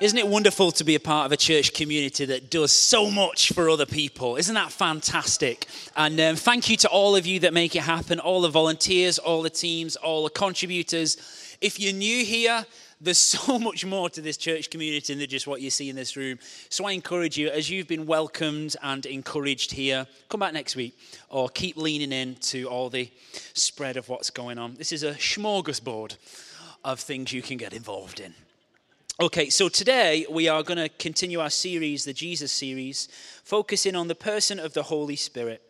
Isn't it wonderful to be a part of a church community that does so much for other people? Isn't that fantastic? And um, thank you to all of you that make it happen, all the volunteers, all the teams, all the contributors. If you're new here, there's so much more to this church community than just what you see in this room. So I encourage you, as you've been welcomed and encouraged here, come back next week or keep leaning in to all the spread of what's going on. This is a smorgasbord of things you can get involved in. Okay, so today we are going to continue our series, the Jesus series, focusing on the person of the Holy Spirit.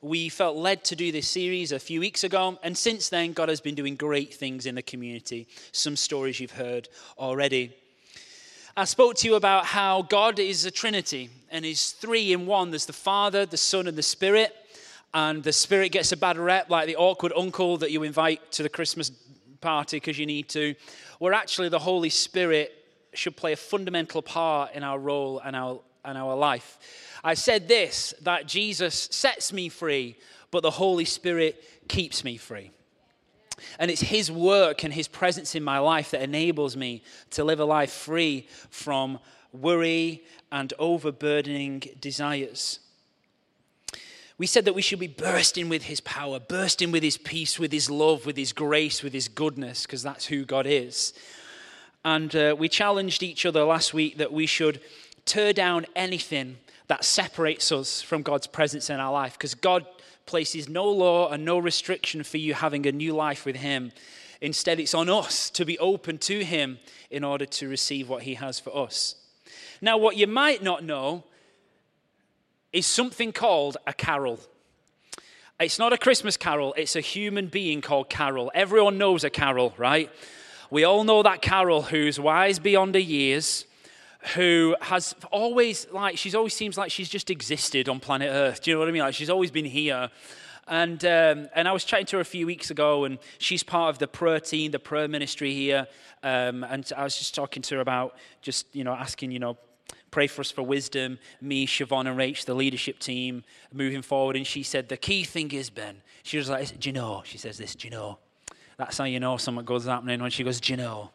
We felt led to do this series a few weeks ago, and since then, God has been doing great things in the community. Some stories you've heard already. I spoke to you about how God is a Trinity and is three in one there's the Father, the Son, and the Spirit. And the Spirit gets a bad rep, like the awkward uncle that you invite to the Christmas party because you need to. Where actually the Holy Spirit should play a fundamental part in our role and our, and our life. I said this that Jesus sets me free, but the Holy Spirit keeps me free. And it's His work and His presence in my life that enables me to live a life free from worry and overburdening desires. We said that we should be bursting with His power, bursting with His peace, with His love, with His grace, with His goodness, because that's who God is. And uh, we challenged each other last week that we should tear down anything that separates us from God's presence in our life because God places no law and no restriction for you having a new life with Him. Instead, it's on us to be open to Him in order to receive what He has for us. Now, what you might not know is something called a carol. It's not a Christmas carol, it's a human being called Carol. Everyone knows a carol, right? We all know that Carol who's wise beyond her years, who has always, like, she's always seems like she's just existed on planet Earth. Do you know what I mean? Like, she's always been here. And, um, and I was chatting to her a few weeks ago, and she's part of the prayer team, the prayer ministry here. Um, and I was just talking to her about just, you know, asking, you know, pray for us for wisdom, me, Siobhan, and Rach, the leadership team, moving forward. And she said, the key thing is, Ben, she was like, do you know? She says this, do you know? That's how you know something good's happening when she goes, Do you know?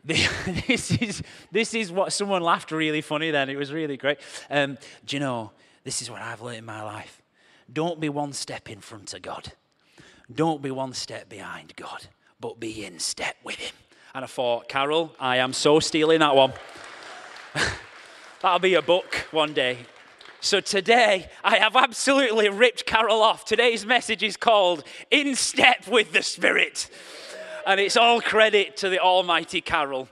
this is this is what someone laughed really funny then. It was really great. Um, do you know? This is what I've learned in my life. Don't be one step in front of God. Don't be one step behind God, but be in step with Him. And I thought, Carol, I am so stealing that one. That'll be a book one day. So today, I have absolutely ripped Carol off. Today's message is called In Step with the Spirit. And it's all credit to the Almighty Carol.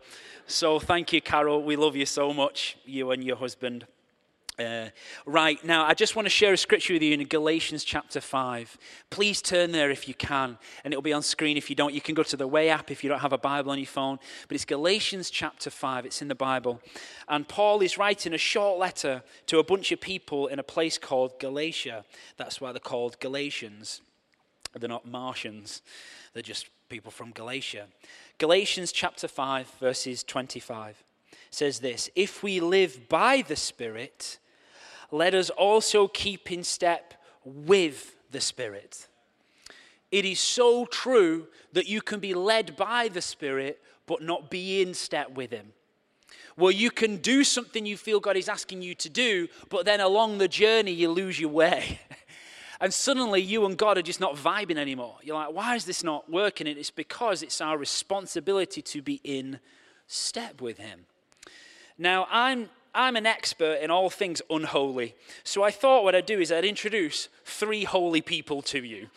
So thank you, Carol. We love you so much, you and your husband. Uh, right, now I just want to share a scripture with you in Galatians chapter 5. Please turn there if you can, and it'll be on screen if you don't. You can go to the Way app if you don't have a Bible on your phone. But it's Galatians chapter 5, it's in the Bible. And Paul is writing a short letter to a bunch of people in a place called Galatia. That's why they're called Galatians. They're not Martians, they're just people from Galatia. Galatians chapter 5, verses 25 says this If we live by the Spirit, let us also keep in step with the Spirit. It is so true that you can be led by the Spirit, but not be in step with Him. Well, you can do something you feel God is asking you to do, but then along the journey, you lose your way. and suddenly, you and God are just not vibing anymore. You're like, why is this not working? And it's because it's our responsibility to be in step with Him. Now, I'm I'm an expert in all things unholy. So I thought what I'd do is I'd introduce three holy people to you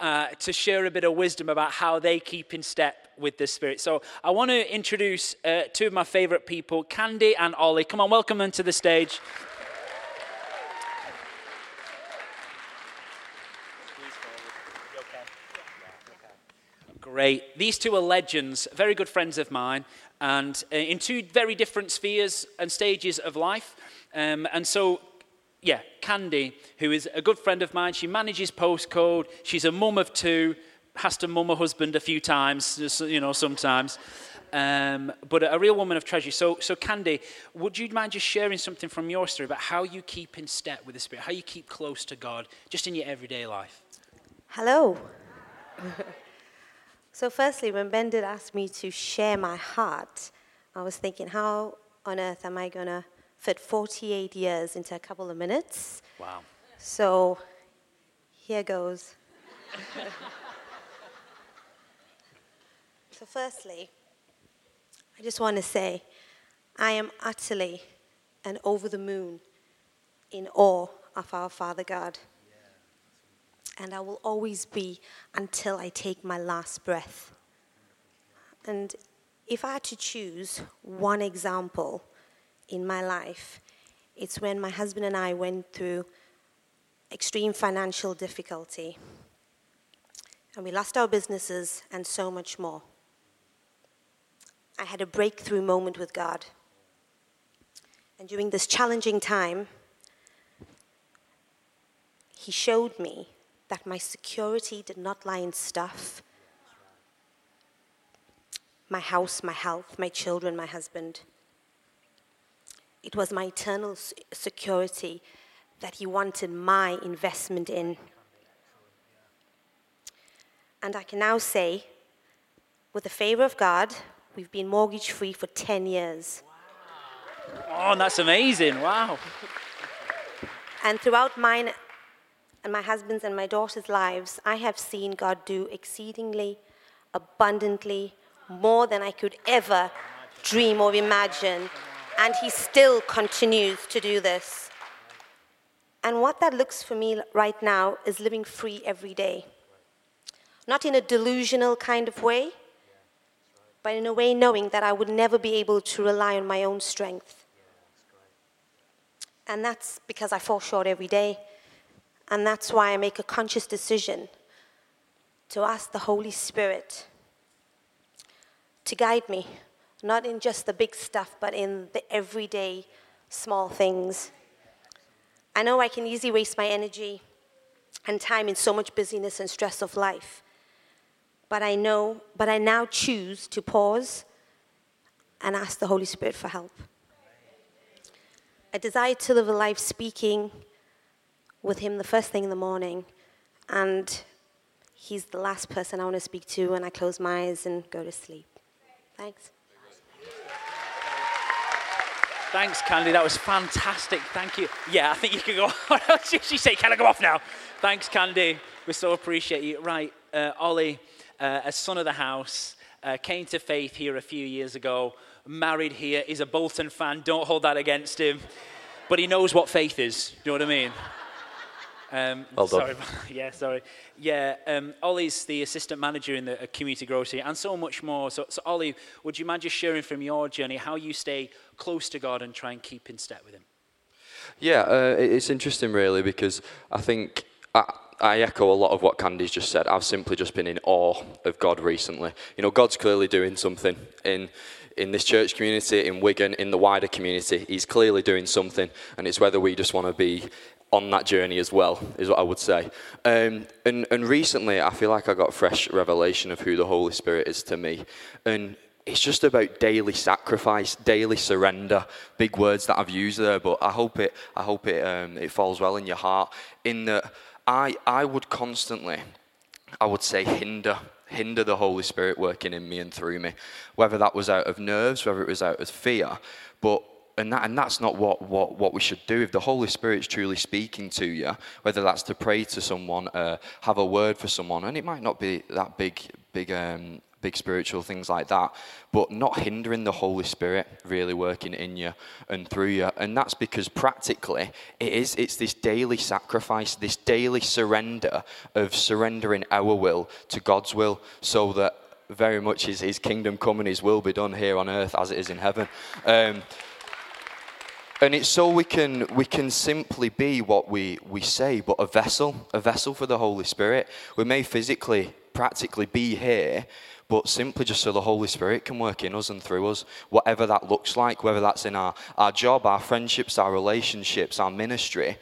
uh, to share a bit of wisdom about how they keep in step with the Spirit. So I want to introduce uh, two of my favorite people, Candy and Ollie. Come on, welcome them to the stage. Great. These two are legends, very good friends of mine and uh, in two very different spheres and stages of life. Um, and so, yeah, Candy, who is a good friend of mine, she manages postcode. She's a mum of two, has to mum her husband a few times, you know, sometimes. Um, but a real woman of treasure. So, so, Candy, would you mind just sharing something from your story about how you keep in step with the Spirit, how you keep close to God, just in your everyday life? Hello. So, firstly, when Ben did ask me to share my heart, I was thinking, how on earth am I going to fit 48 years into a couple of minutes? Wow. So here goes. so, firstly, I just want to say I am utterly and over the moon in awe of our Father God. And I will always be until I take my last breath. And if I had to choose one example in my life, it's when my husband and I went through extreme financial difficulty. And we lost our businesses and so much more. I had a breakthrough moment with God. And during this challenging time, He showed me that my security did not lie in stuff my house, my health, my children, my husband. It was my eternal security that He wanted my investment in. And I can now say, with the favor of God, we've been mortgage free for 10 years. Wow. Oh, that's amazing. Wow. And throughout mine and my husband's and my daughter's lives, I have seen God do exceedingly, abundantly, more than I could ever dream or imagine. And He still continues to do this. And what that looks for me right now is living free every day. Not in a delusional kind of way, but in a way knowing that I would never be able to rely on my own strength. And that's because I fall short every day. And that's why I make a conscious decision to ask the Holy Spirit to guide me, not in just the big stuff, but in the everyday small things. I know I can easily waste my energy and time in so much busyness and stress of life. But I know, but I now choose to pause and ask the Holy Spirit for help. I desire to live a life speaking with Him the first thing in the morning, and He's the last person I want to speak to when I close my eyes and go to sleep. Thanks. Thanks, Candy. That was fantastic. Thank you. Yeah, I think you can go. She say? Can I go off now? Thanks, Candy. We so appreciate you. Right, uh, Ollie, uh, a son of the house, uh, came to faith here a few years ago, married here, is a Bolton fan. Don't hold that against him. But he knows what faith is. Do you know what I mean? Um, well done. Sorry, yeah, sorry. Yeah, um, Ollie's the assistant manager in the uh, community grocery and so much more. So, so, Ollie, would you mind just sharing from your journey how you stay close to God and try and keep in step with Him? Yeah, uh, it's interesting, really, because I think I, I echo a lot of what Candy's just said. I've simply just been in awe of God recently. You know, God's clearly doing something in in this church community, in Wigan, in the wider community. He's clearly doing something, and it's whether we just want to be on that journey as well, is what I would say. Um, and, and recently, I feel like I got fresh revelation of who the Holy Spirit is to me. And it's just about daily sacrifice, daily surrender. Big words that I've used there, but I hope it, I hope it, um, it falls well in your heart. In that, I, I would constantly, I would say, hinder hinder the Holy Spirit working in me and through me, whether that was out of nerves, whether it was out of fear. But and, that, and that's not what, what, what we should do. If the Holy Spirit's truly speaking to you, whether that's to pray to someone, uh, have a word for someone, and it might not be that big, big, um, big spiritual things like that, but not hindering the Holy Spirit really working in you and through you. And that's because practically it is, it's this daily sacrifice, this daily surrender of surrendering our will to God's will so that very much his, his kingdom come and his will be done here on earth as it is in heaven. Um, and it's so we can, we can simply be what we, we say, but a vessel, a vessel for the Holy Spirit. We may physically, practically be here, but simply just so the Holy Spirit can work in us and through us, whatever that looks like, whether that's in our, our job, our friendships, our relationships, our ministry,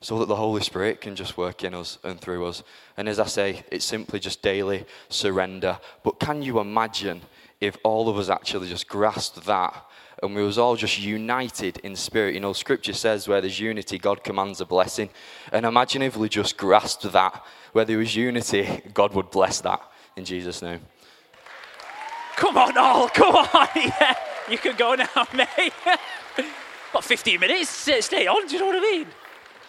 so that the Holy Spirit can just work in us and through us. And as I say, it's simply just daily surrender. But can you imagine if all of us actually just grasped that and we was all just united in spirit. You know, scripture says where there's unity, God commands a blessing. And imagine if we just grasped that, where there was unity, God would bless that in Jesus' name. Come on, all, come on, yeah. you can go now, mate. What, 15 minutes? Stay on, do you know what I mean?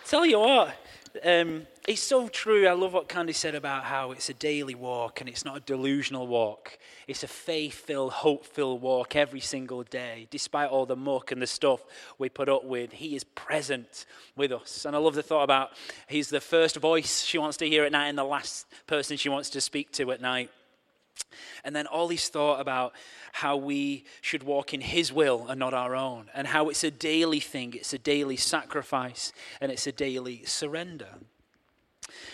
Tell you what, um, it's so true. I love what Candy said about how it's a daily walk and it's not a delusional walk. It's a faith filled, hope filled walk every single day. Despite all the muck and the stuff we put up with, He is present with us. And I love the thought about He's the first voice she wants to hear at night and the last person she wants to speak to at night. And then Ollie's thought about how we should walk in His will and not our own, and how it's a daily thing, it's a daily sacrifice, and it's a daily surrender.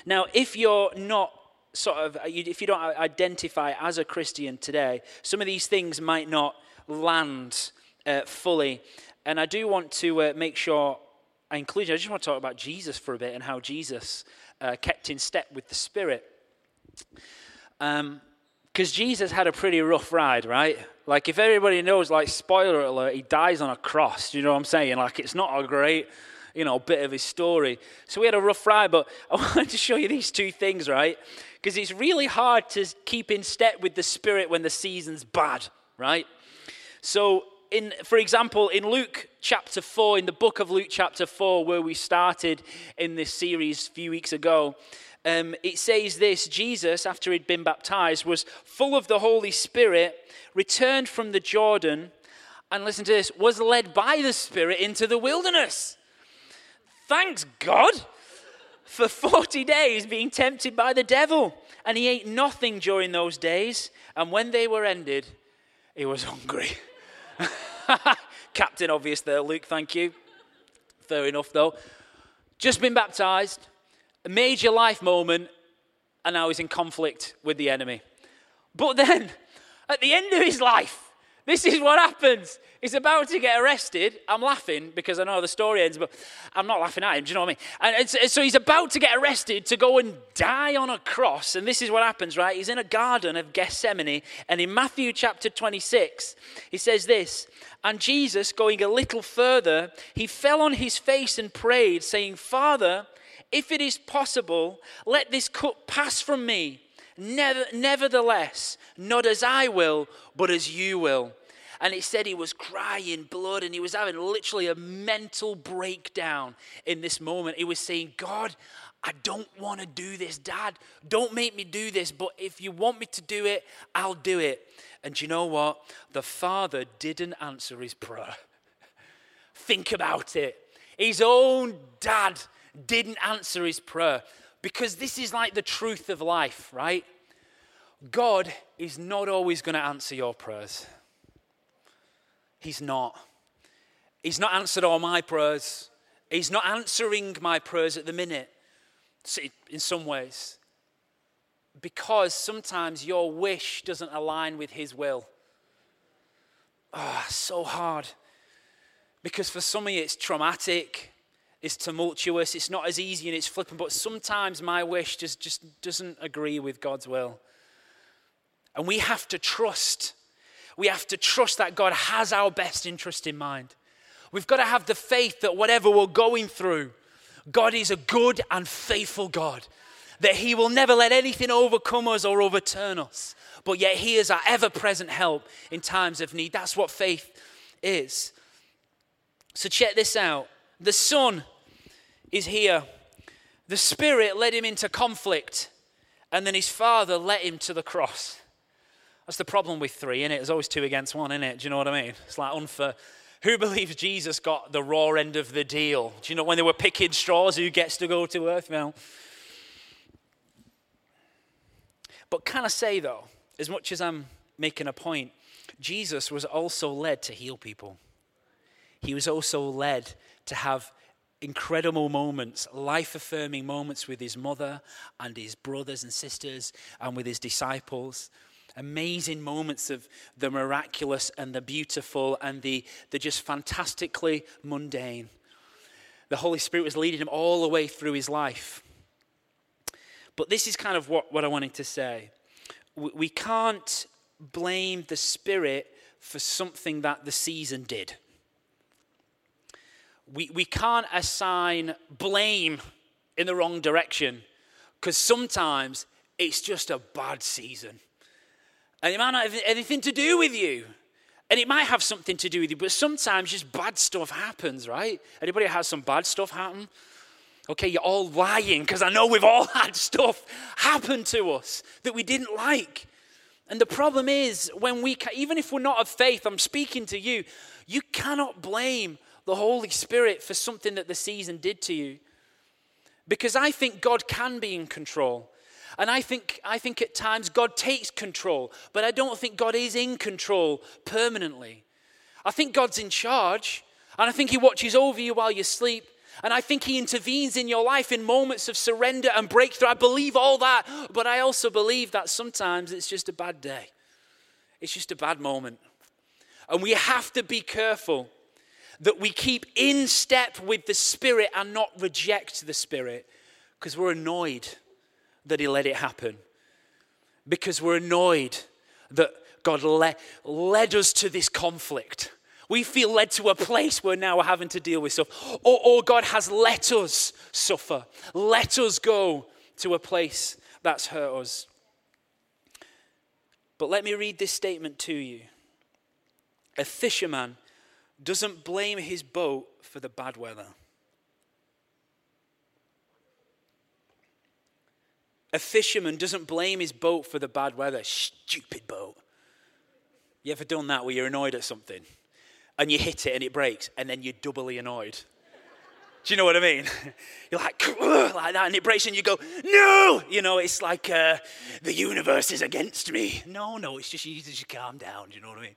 Now, if you're not sort of, if you don't identify as a Christian today, some of these things might not land uh, fully. And I do want to uh, make sure I include. I just want to talk about Jesus for a bit and how Jesus uh, kept in step with the Spirit. Um, because Jesus had a pretty rough ride, right? Like, if everybody knows, like, spoiler alert, he dies on a cross. You know what I'm saying? Like, it's not a great, you know, bit of his story. So we had a rough ride, but I wanted to show you these two things, right? Because it's really hard to keep in step with the Spirit when the season's bad, right? So, in, for example, in Luke chapter 4, in the book of Luke chapter 4, where we started in this series a few weeks ago, um, it says this Jesus, after he'd been baptized, was full of the Holy Spirit, returned from the Jordan, and listen to this, was led by the Spirit into the wilderness. Thanks God for 40 days being tempted by the devil. And he ate nothing during those days. And when they were ended, he was hungry. Captain obvious there, Luke, thank you. Fair enough, though. Just been baptized, a major life moment, and now he's in conflict with the enemy. But then, at the end of his life, this is what happens. He's about to get arrested. I'm laughing because I know the story ends, but I'm not laughing at him. Do you know what I mean? And so he's about to get arrested to go and die on a cross. And this is what happens, right? He's in a garden of Gethsemane. And in Matthew chapter 26, he says this And Jesus, going a little further, he fell on his face and prayed, saying, Father, if it is possible, let this cup pass from me. Never, nevertheless, not as I will, but as you will. And it said he was crying blood and he was having literally a mental breakdown in this moment. He was saying, God, I don't want to do this, Dad. Don't make me do this, but if you want me to do it, I'll do it. And you know what? The father didn't answer his prayer. Think about it. His own dad didn't answer his prayer because this is like the truth of life, right? God is not always going to answer your prayers. He's not. He's not answered all my prayers. He's not answering my prayers at the minute, in some ways. Because sometimes your wish doesn't align with His will. Oh, so hard. Because for some of you, it's traumatic is tumultuous, it's not as easy and it's flippant, but sometimes my wish just, just doesn't agree with God's will. And we have to trust. We have to trust that God has our best interest in mind. We've got to have the faith that whatever we're going through, God is a good and faithful God. That He will never let anything overcome us or overturn us. But yet He is our ever present help in times of need. That's what faith is. So check this out. The Son is here. The Spirit led him into conflict, and then his Father led him to the cross. That's the problem with three, isn't it? There's always two against one, innit? Do you know what I mean? It's like unfair. Who believes Jesus got the raw end of the deal? Do you know when they were picking straws, who gets to go to earth? Well, but can I say, though, as much as I'm making a point, Jesus was also led to heal people. He was also led to have incredible moments, life affirming moments with his mother and his brothers and sisters and with his disciples. Amazing moments of the miraculous and the beautiful and the, the just fantastically mundane. The Holy Spirit was leading him all the way through his life. But this is kind of what, what I wanted to say. We, we can't blame the Spirit for something that the season did we, we can't assign blame in the wrong direction because sometimes it's just a bad season. And it might not have anything to do with you. And it might have something to do with you, but sometimes just bad stuff happens, right? Anybody has some bad stuff happen? Okay, you're all lying because I know we've all had stuff happen to us that we didn't like. And the problem is, when we, even if we're not of faith, I'm speaking to you, you cannot blame the Holy Spirit for something that the season did to you. Because I think God can be in control. And I think, I think at times God takes control, but I don't think God is in control permanently. I think God's in charge, and I think He watches over you while you sleep. And I think He intervenes in your life in moments of surrender and breakthrough. I believe all that, but I also believe that sometimes it's just a bad day. It's just a bad moment. And we have to be careful that we keep in step with the Spirit and not reject the Spirit because we're annoyed that He let it happen. Because we're annoyed that God le- led us to this conflict. We feel led to a place where now we're having to deal with stuff. Or, or God has let us suffer, let us go to a place that's hurt us. But let me read this statement to you. A fisherman doesn't blame his boat for the bad weather. A fisherman doesn't blame his boat for the bad weather. Stupid boat. You ever done that where you're annoyed at something and you hit it and it breaks and then you're doubly annoyed? Do you know what I mean? You're like, like that, and it breaks, and you go, no! You know, it's like uh, the universe is against me. No, no, it's just you just calm down. Do you know what I mean?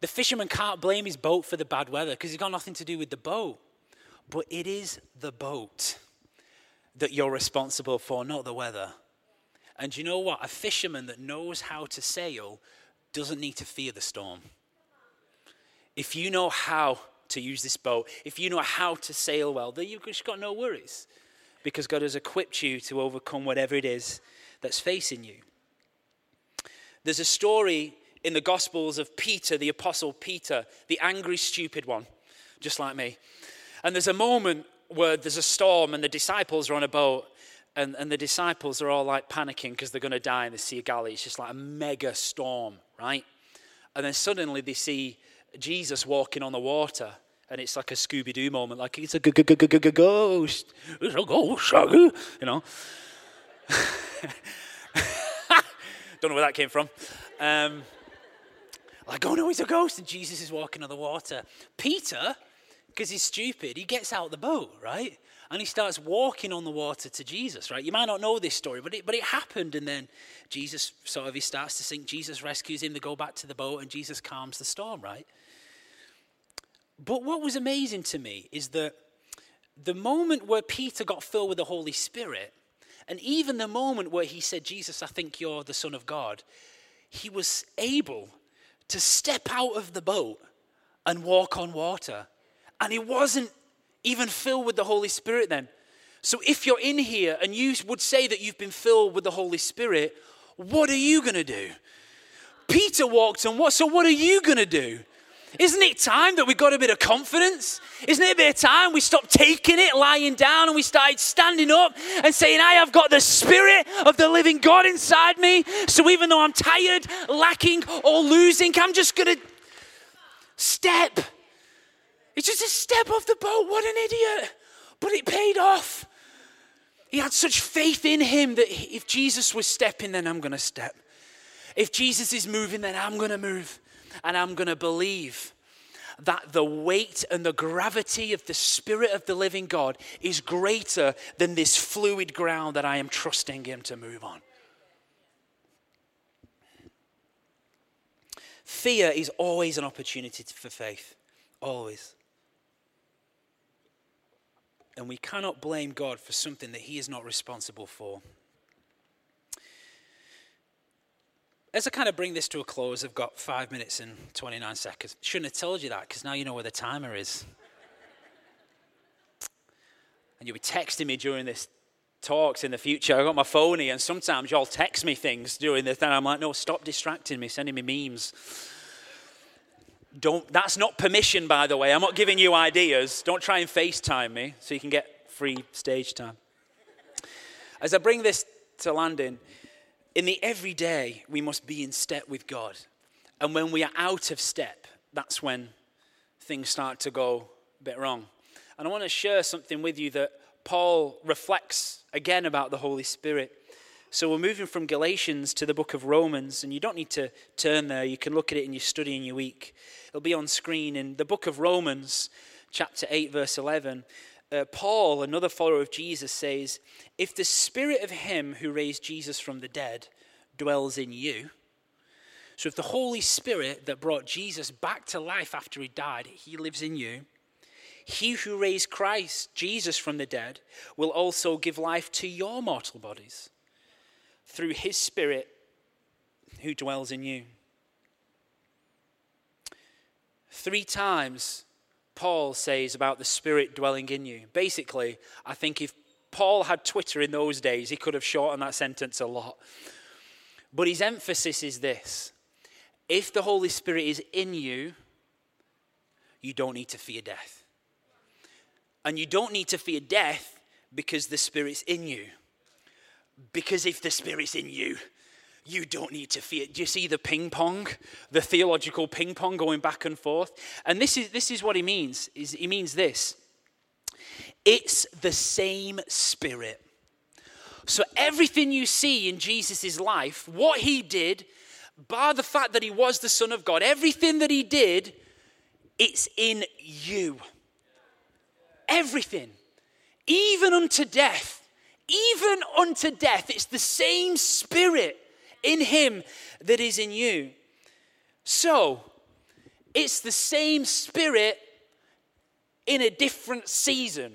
The fisherman can't blame his boat for the bad weather because it's got nothing to do with the boat. But it is the boat that you're responsible for, not the weather. And you know what? A fisherman that knows how to sail doesn't need to fear the storm. If you know how to use this boat, if you know how to sail well, then you've just got no worries because God has equipped you to overcome whatever it is that's facing you. There's a story in the Gospels of Peter, the Apostle Peter, the angry, stupid one, just like me. And there's a moment where there's a storm and the disciples are on a boat and, and the disciples are all like panicking because they're going to die in the Sea of Galilee. It's just like a mega storm, right? And then suddenly they see Jesus walking on the water. And it's like a Scooby Doo moment, like it's a ghost. It's a ghost, you know. Don't know where that came from. Um, like, oh no, he's a ghost, and Jesus is walking on the water. Peter, because he's stupid, he gets out the boat, right? And he starts walking on the water to Jesus, right? You might not know this story, but it, but it happened. And then Jesus sort of, he starts to sink. Jesus rescues him. They go back to the boat, and Jesus calms the storm, right? But what was amazing to me is that the moment where Peter got filled with the Holy Spirit, and even the moment where he said, Jesus, I think you're the Son of God, he was able to step out of the boat and walk on water. And he wasn't even filled with the Holy Spirit then. So if you're in here and you would say that you've been filled with the Holy Spirit, what are you going to do? Peter walked on what? So what are you going to do? Isn't it time that we got a bit of confidence? Isn't it a bit of time we stopped taking it, lying down, and we started standing up and saying, I have got the Spirit of the living God inside me. So even though I'm tired, lacking, or losing, I'm just going to step. It's just a step off the boat. What an idiot. But it paid off. He had such faith in him that if Jesus was stepping, then I'm going to step. If Jesus is moving, then I'm going to move and I'm going to believe that the weight and the gravity of the Spirit of the living God is greater than this fluid ground that I am trusting Him to move on. Fear is always an opportunity for faith, always. And we cannot blame God for something that He is not responsible for. As I kind of bring this to a close, I've got five minutes and 29 seconds. Shouldn't have told you that because now you know where the timer is. And you'll be texting me during this talks in the future. I got my phone here, and sometimes y'all text me things during this, and I'm like, no, stop distracting me, sending me memes. Don't. That's not permission, by the way. I'm not giving you ideas. Don't try and FaceTime me so you can get free stage time. As I bring this to landing, in the everyday, we must be in step with God. And when we are out of step, that's when things start to go a bit wrong. And I want to share something with you that Paul reflects again about the Holy Spirit. So we're moving from Galatians to the book of Romans, and you don't need to turn there. You can look at it in your study in your week. It'll be on screen in the book of Romans, chapter 8, verse 11. Uh, Paul, another follower of Jesus, says, If the spirit of him who raised Jesus from the dead dwells in you, so if the Holy Spirit that brought Jesus back to life after he died, he lives in you, he who raised Christ, Jesus, from the dead, will also give life to your mortal bodies through his Spirit who dwells in you. Three times, Paul says about the Spirit dwelling in you. Basically, I think if Paul had Twitter in those days, he could have shortened that sentence a lot. But his emphasis is this if the Holy Spirit is in you, you don't need to fear death. And you don't need to fear death because the Spirit's in you. Because if the Spirit's in you, you don't need to fear. Do you see the ping pong, the theological ping pong going back and forth? And this is, this is what he means. Is he means this. It's the same Spirit. So everything you see in Jesus' life, what he did, bar the fact that he was the Son of God, everything that he did, it's in you. Everything. Even unto death even unto death. It's the same spirit in him that is in you. So, it's the same spirit in a different season.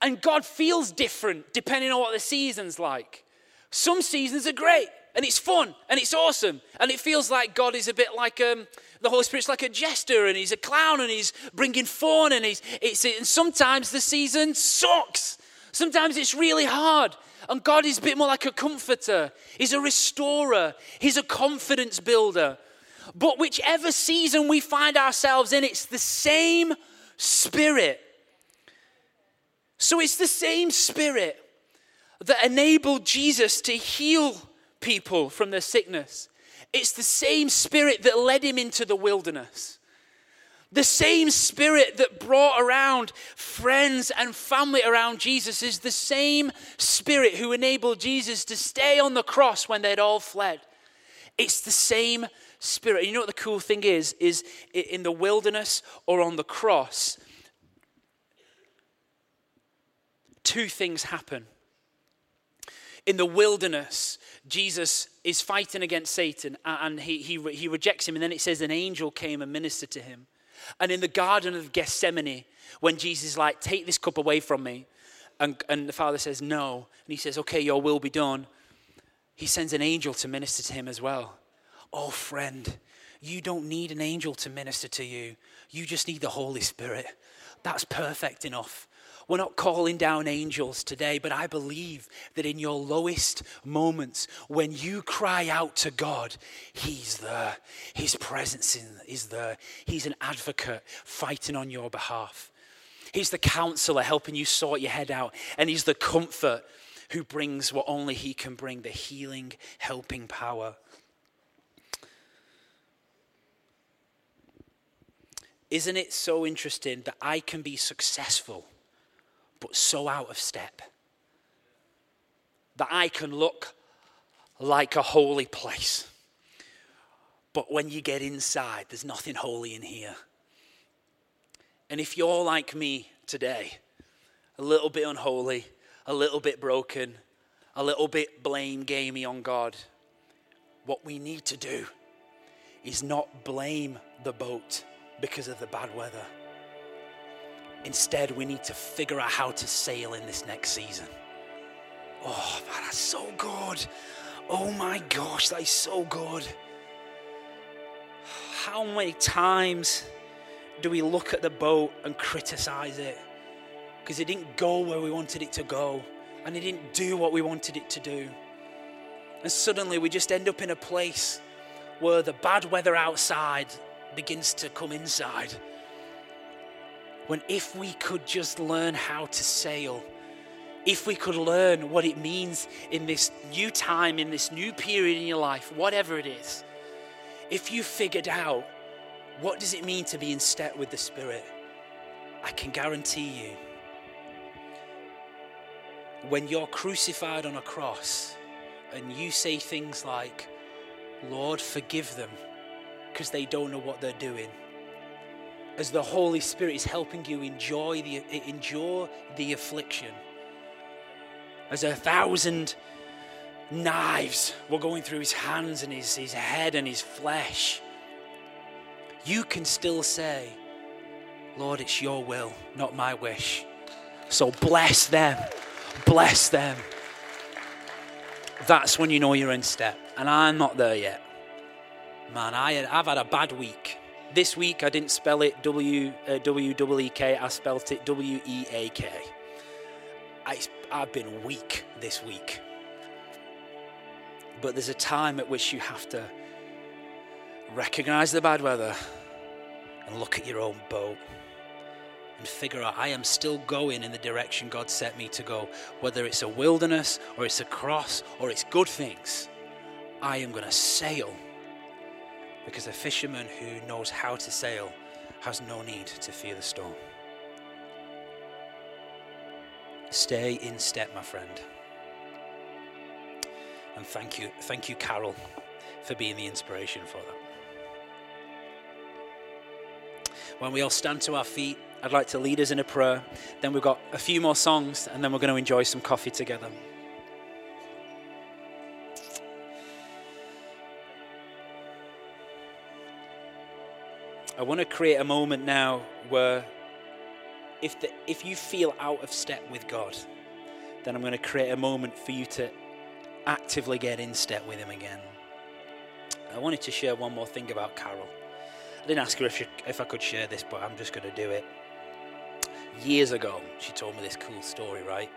And God feels different depending on what the season's like. Some seasons are great and it's fun and it's awesome and it feels like God is a bit like um, the Holy Spirit's like a jester and he's a clown and he's bringing fun and he's it's and sometimes the season sucks Sometimes it's really hard. And God is a bit more like a comforter, He's a restorer, He's a confidence builder. But whichever season we find ourselves in, it's the same Spirit. So it's the same Spirit that enabled Jesus to heal people from their sickness. It's the same Spirit that led him into the wilderness. The same spirit that brought around friends and family around Jesus is the same spirit who enabled Jesus to stay on the cross when they'd all fled. It's the same spirit. You know what the cool thing is? Is in the wilderness or on the cross, two things happen. In the wilderness, Jesus is fighting against Satan and he, he, he rejects him. And then it says an angel came and ministered to him. And in the Garden of Gethsemane, when Jesus is like, Take this cup away from me, and, and the Father says, No. And he says, Okay, your will be done. He sends an angel to minister to him as well. Oh, friend, you don't need an angel to minister to you. You just need the Holy Spirit. That's perfect enough. We're not calling down angels today, but I believe that in your lowest moments, when you cry out to God, He's there. His presence is there. He's an advocate fighting on your behalf. He's the counselor helping you sort your head out, and He's the comfort who brings what only He can bring the healing, helping power. Isn't it so interesting that I can be successful? But so out of step that I can look like a holy place. But when you get inside, there's nothing holy in here. And if you're like me today, a little bit unholy, a little bit broken, a little bit blame gamey on God, what we need to do is not blame the boat because of the bad weather. Instead, we need to figure out how to sail in this next season. Oh, man, that's so good. Oh my gosh, that is so good. How many times do we look at the boat and criticize it? Because it didn't go where we wanted it to go, and it didn't do what we wanted it to do. And suddenly we just end up in a place where the bad weather outside begins to come inside when if we could just learn how to sail, if we could learn what it means in this new time, in this new period in your life, whatever it is, if you figured out what does it mean to be in step with the Spirit, I can guarantee you when you're crucified on a cross and you say things like, Lord, forgive them because they don't know what they're doing. As the Holy Spirit is helping you enjoy the, endure the affliction. As a thousand knives were going through his hands and his, his head and his flesh, you can still say, Lord, it's your will, not my wish. So bless them. Bless them. That's when you know you're in step. And I'm not there yet. Man, I, I've had a bad week. This week I didn't spell it W uh, W E K. I spelled it W E A K. I've been weak this week. But there's a time at which you have to recognize the bad weather and look at your own boat and figure out I am still going in the direction God set me to go. Whether it's a wilderness or it's a cross or it's good things, I am going to sail. Because a fisherman who knows how to sail has no need to fear the storm. Stay in step, my friend. And thank you, thank you, Carol, for being the inspiration for that. When we all stand to our feet, I'd like to lead us in a prayer. Then we've got a few more songs, and then we're going to enjoy some coffee together. I want to create a moment now where if, the, if you feel out of step with God, then I'm going to create a moment for you to actively get in step with Him again. I wanted to share one more thing about Carol. I didn't ask her if, she, if I could share this, but I'm just going to do it years ago, she told me this cool story, right?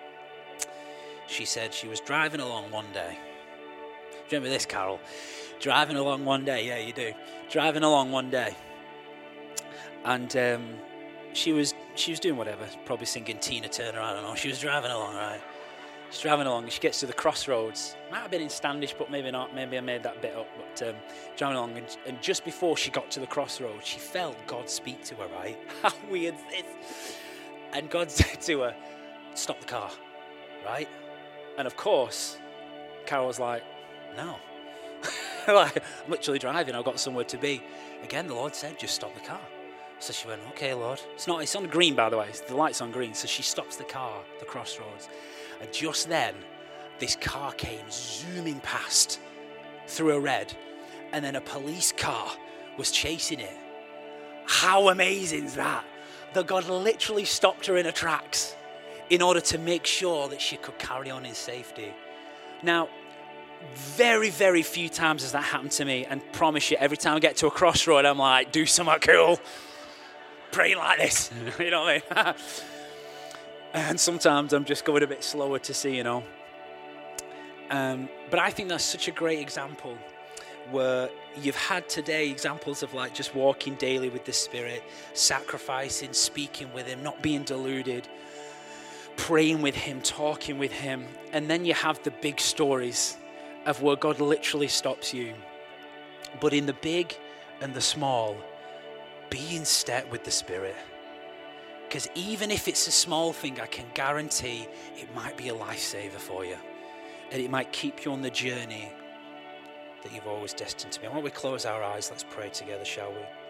She said she was driving along one day. Do you remember this, Carol? Driving along one day, yeah, you do. Driving along one day, and um, she was she was doing whatever, probably singing Tina Turner. I don't know. She was driving along, right? She's driving along. She gets to the crossroads. Might have been in Standish, but maybe not. Maybe I made that bit up. But um, driving along, and, and just before she got to the crossroads, she felt God speak to her. Right? How weird is this! And God said to her, Stop the car, right? And of course, Carol was like, No. like, I'm literally driving, I've got somewhere to be. Again, the Lord said, Just stop the car. So she went, Okay, Lord. It's not, it's on green, by the way. The light's on green. So she stops the car, the crossroads. And just then, this car came zooming past through a red. And then a police car was chasing it. How amazing is that? that God literally stopped her in her tracks in order to make sure that she could carry on in safety. Now, very, very few times has that happened to me, and promise you, every time I get to a crossroad, I'm like, do something cool. Praying like this. you know what I mean? and sometimes I'm just going a bit slower to see, you know. Um, but I think that's such a great example where you've had today examples of like just walking daily with the Spirit, sacrificing, speaking with Him, not being deluded, praying with Him, talking with Him. And then you have the big stories of where God literally stops you. But in the big and the small, be in step with the Spirit. Because even if it's a small thing, I can guarantee it might be a lifesaver for you. And it might keep you on the journey that you've always destined to be. Why don't we close our eyes? Let's pray together, shall we?